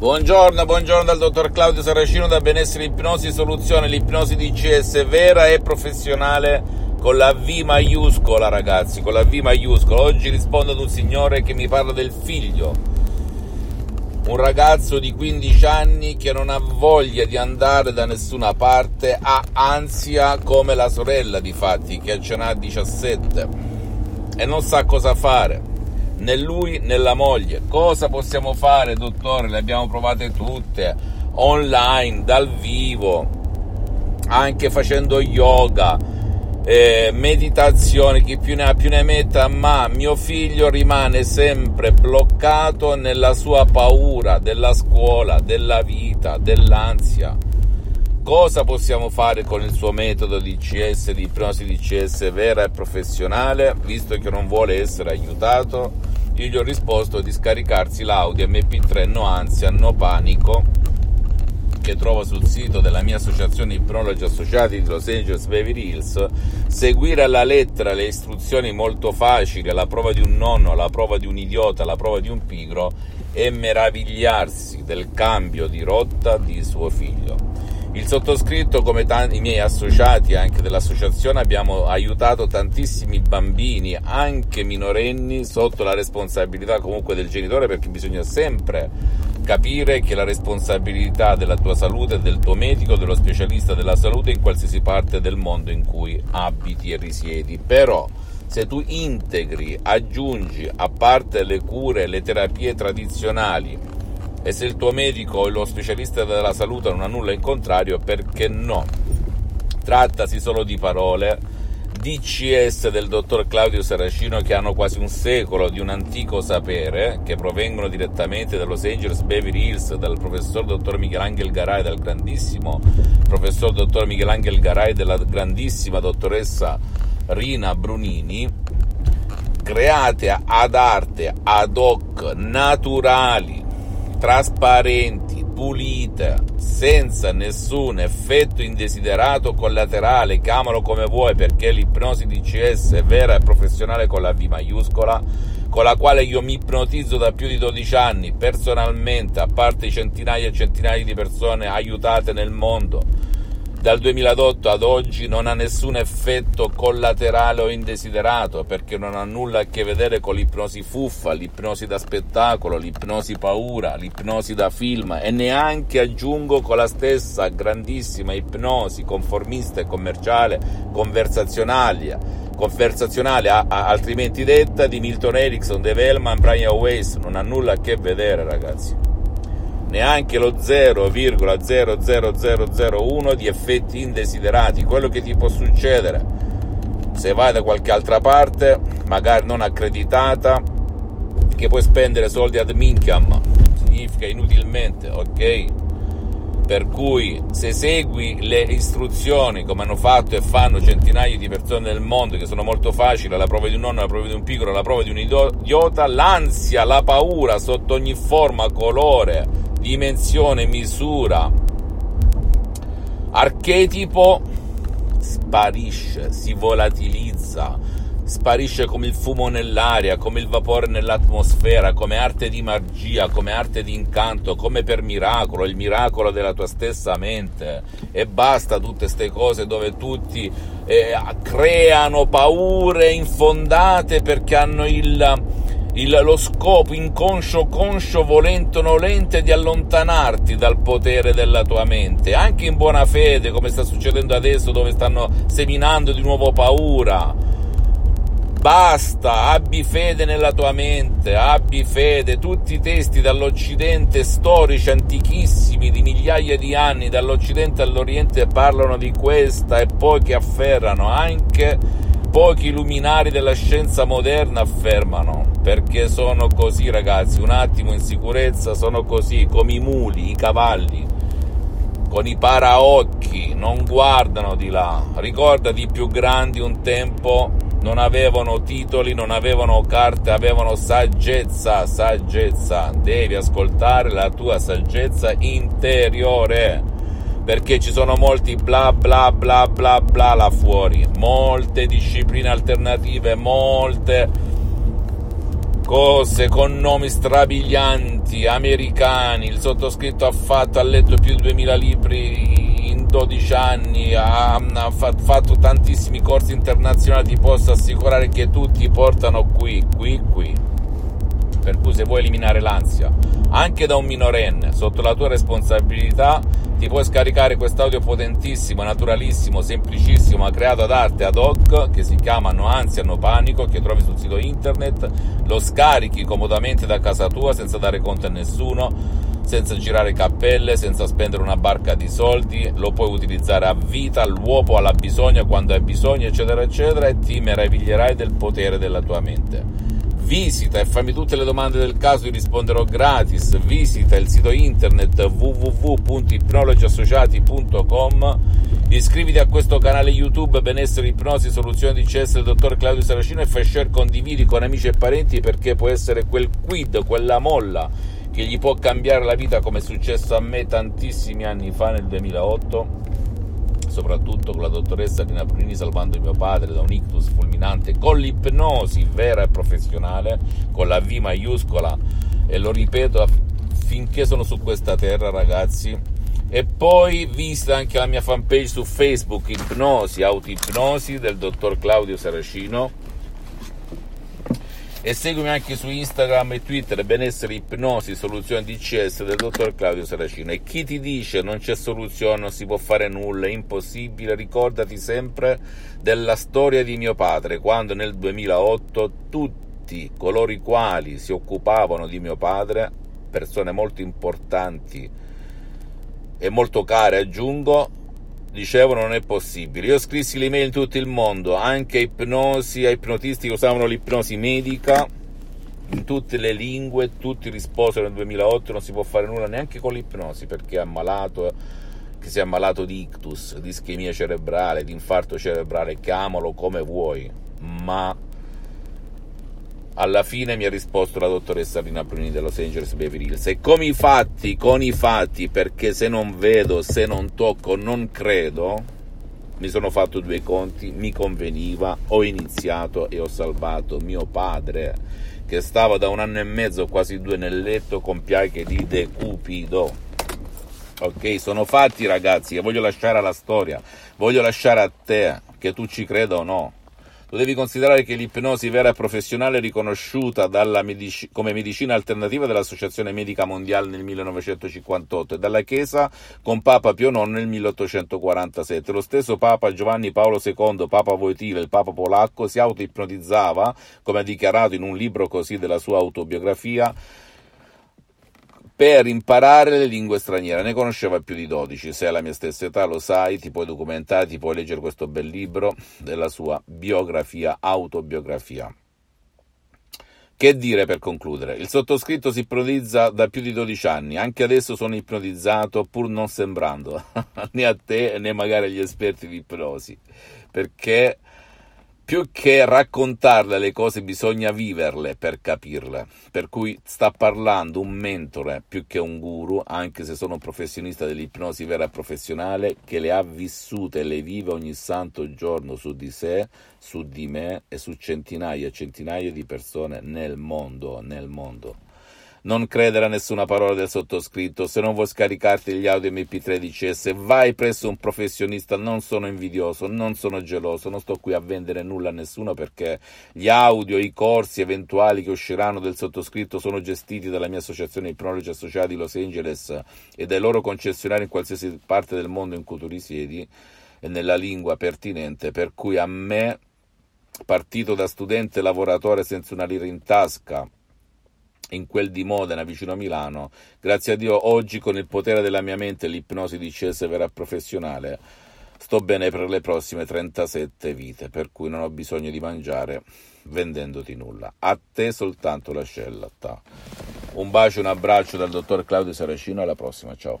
Buongiorno, buongiorno dal dottor Claudio Saracino da Benessere Ipnosi Soluzione, l'ipnosi DCS vera e professionale con la V maiuscola ragazzi, con la V maiuscola. Oggi rispondo ad un signore che mi parla del figlio, un ragazzo di 15 anni che non ha voglia di andare da nessuna parte, ha ansia come la sorella di fatti che ce n'ha 17 e non sa cosa fare né lui né la moglie. Cosa possiamo fare, dottore? Le abbiamo provate tutte, online, dal vivo, anche facendo yoga, eh, meditazione, chi più ne ha più ne metta, ma mio figlio rimane sempre bloccato nella sua paura della scuola, della vita, dell'ansia. Cosa possiamo fare con il suo metodo di CS, di ipnosi di CS vera e professionale, visto che non vuole essere aiutato? Io gli ho risposto di scaricarsi l'audio MP3 No Ansia, No Panico che trovo sul sito della mia associazione Ipnologi Associati di Los Angeles Beverly Hills, seguire alla lettera le istruzioni molto facili, la prova di un nonno, la prova di un idiota, la prova di un pigro e meravigliarsi del cambio di rotta di suo figlio. Il sottoscritto, come tanti, i miei associati anche dell'associazione, abbiamo aiutato tantissimi bambini, anche minorenni, sotto la responsabilità comunque del genitore, perché bisogna sempre capire che la responsabilità della tua salute, del tuo medico, dello specialista della salute in qualsiasi parte del mondo in cui abiti e risiedi. Però se tu integri, aggiungi, a parte le cure, le terapie tradizionali, e se il tuo medico o lo specialista della salute non ha nulla in contrario, perché no? Trattasi solo di parole. DCS del dottor Claudio Saracino che hanno quasi un secolo di un antico sapere che provengono direttamente da Los Angeles Beverly Hills dal professor dottor Michelangelo Garay dal grandissimo professor dottor Michelangelo Garay della grandissima dottoressa Rina Brunini create ad arte ad hoc naturali trasparenti, pulite, senza nessun effetto indesiderato collaterale, chiamalo come vuoi perché l'ipnosi DCS è vera e professionale con la V maiuscola, con la quale io mi ipnotizzo da più di 12 anni personalmente, a parte centinaia e centinaia di persone aiutate nel mondo dal 2008 ad oggi non ha nessun effetto collaterale o indesiderato perché non ha nulla a che vedere con l'ipnosi fuffa, l'ipnosi da spettacolo, l'ipnosi paura, l'ipnosi da film e neanche aggiungo con la stessa grandissima ipnosi conformista e commerciale conversazionale, conversazionale a, a, altrimenti detta di Milton Erickson, Dave Hellman, Brian Weiss, non ha nulla a che vedere ragazzi neanche lo 0,00001 di effetti indesiderati, quello che ti può succedere se vai da qualche altra parte, magari non accreditata, che puoi spendere soldi ad minchiam, significa inutilmente, ok? Per cui se segui le istruzioni come hanno fatto e fanno centinaia di persone nel mondo, che sono molto facili, la prova di un nonno, la prova di un piccolo, la prova di un idiota, l'ansia, la paura sotto ogni forma, colore, dimensione, misura, archetipo sparisce, si volatilizza, sparisce come il fumo nell'aria, come il vapore nell'atmosfera, come arte di magia, come arte di incanto, come per miracolo, il miracolo della tua stessa mente. E basta tutte queste cose dove tutti eh, creano paure infondate perché hanno il il, lo scopo inconscio, conscio, volente o nolente di allontanarti dal potere della tua mente, anche in buona fede, come sta succedendo adesso, dove stanno seminando di nuovo paura. Basta, abbi fede nella tua mente, abbi fede. Tutti i testi dall'Occidente, storici, antichissimi, di migliaia di anni, dall'Occidente all'Oriente, parlano di questa e poi che afferrano anche pochi luminari della scienza moderna affermano, perché sono così ragazzi, un attimo in sicurezza sono così, come i muli, i cavalli, con i paraocchi, non guardano di là. Ricordati i più grandi un tempo non avevano titoli, non avevano carte, avevano saggezza, saggezza. Devi ascoltare la tua saggezza interiore perché ci sono molti bla bla bla bla bla là fuori, molte discipline alternative, molte cose con nomi strabilianti, americani, il sottoscritto ha fatto, ha letto più di 2000 libri in 12 anni, ha, ha fatto tantissimi corsi internazionali, ti posso assicurare che tutti portano qui, qui, qui per cui se vuoi eliminare l'ansia anche da un minorenne sotto la tua responsabilità ti puoi scaricare quest'audio potentissimo, naturalissimo, semplicissimo, creato ad arte ad hoc che si chiama No ansia, no panico che trovi sul sito internet, lo scarichi comodamente da casa tua senza dare conto a nessuno senza girare cappelle, senza spendere una barca di soldi, lo puoi utilizzare a vita, all'uopo, alla bisogna, quando hai bisogno, eccetera, eccetera, e ti meraviglierai del potere della tua mente visita e fammi tutte le domande del caso, ti risponderò gratis. Visita il sito internet www.ipnologiassociati.com. Iscriviti a questo canale YouTube Benessere Ipnosi Soluzioni di CS del dottor Claudio Saracino e fai share, condividi con amici e parenti perché può essere quel quid, quella molla che gli può cambiare la vita come è successo a me tantissimi anni fa nel 2008 soprattutto con la dottoressa Lina Brunini salvando mio padre da un ictus fulminante con l'ipnosi vera e professionale, con la V maiuscola. E lo ripeto finché sono su questa terra ragazzi. E poi vista anche la mia fanpage su Facebook Ipnosi, Autoipnosi del dottor Claudio Saracino e seguimi anche su Instagram e Twitter benessere ipnosi soluzione DCS del dottor Claudio Saracino. E chi ti dice non c'è soluzione non si può fare nulla è impossibile. Ricordati sempre della storia di mio padre quando nel 2008 tutti coloro i quali si occupavano di mio padre persone molto importanti e molto care aggiungo dicevano non è possibile. Io scrissi l'email in tutto il mondo, anche ipnosi, ipnotisti che usavano l'ipnosi medica, in tutte le lingue, tutti risposero nel 2008 non si può fare nulla neanche con l'ipnosi perché è ammalato, che si è ammalato di ictus, di ischemia cerebrale, di infarto cerebrale, chiamalo come vuoi, ma alla fine mi ha risposto la dottoressa Rina Bruni dello Los Angeles Beverly Hills e con i fatti, con i fatti, perché se non vedo, se non tocco, non credo, mi sono fatto due conti, mi conveniva, ho iniziato e ho salvato mio padre che stava da un anno e mezzo, quasi due nel letto con piaghe di decupido. Ok, sono fatti ragazzi voglio lasciare alla storia, voglio lasciare a te, che tu ci creda o no. Tu devi considerare che l'ipnosi vera e professionale riconosciuta medici- come medicina alternativa dall'Associazione Medica Mondiale nel 1958 e dalla Chiesa con Papa Pio IX nel 1847. Lo stesso Papa Giovanni Paolo II, Papa Voitile, il Papa polacco, si autoipnotizzava, come ha dichiarato in un libro così della sua autobiografia, per imparare le lingue straniere. Ne conosceva più di 12. Se hai la mia stessa età lo sai, ti puoi documentare, ti puoi leggere questo bel libro della sua biografia, autobiografia. Che dire per concludere? Il sottoscritto si ipnotizza da più di 12 anni, anche adesso sono ipnotizzato pur non sembrando né a te né magari agli esperti di ipnosi, perché più che raccontarle le cose bisogna viverle per capirle, per cui sta parlando un mentore più che un guru, anche se sono un professionista dell'ipnosi vera e professionale, che le ha vissute e le vive ogni santo giorno su di sé, su di me e su centinaia e centinaia di persone nel mondo, nel mondo. Non credere a nessuna parola del sottoscritto. Se non vuoi scaricarti gli audio MP3 DCS, vai presso un professionista. Non sono invidioso, non sono geloso, non sto qui a vendere nulla a nessuno perché gli audio, i corsi eventuali che usciranno del sottoscritto sono gestiti dalla mia associazione Ipnologi Associati di Los Angeles e dai loro concessionari in qualsiasi parte del mondo in cui tu risiedi e nella lingua pertinente. Per cui a me, partito da studente lavoratore senza una lira in tasca, in quel di Modena vicino a Milano, grazie a Dio oggi con il potere della mia mente e l'ipnosi di CS vera professionale sto bene per le prossime 37 vite, per cui non ho bisogno di mangiare vendendoti nulla. A te soltanto la scellata. Un bacio, un abbraccio dal dottor Claudio Saracino, alla prossima, ciao.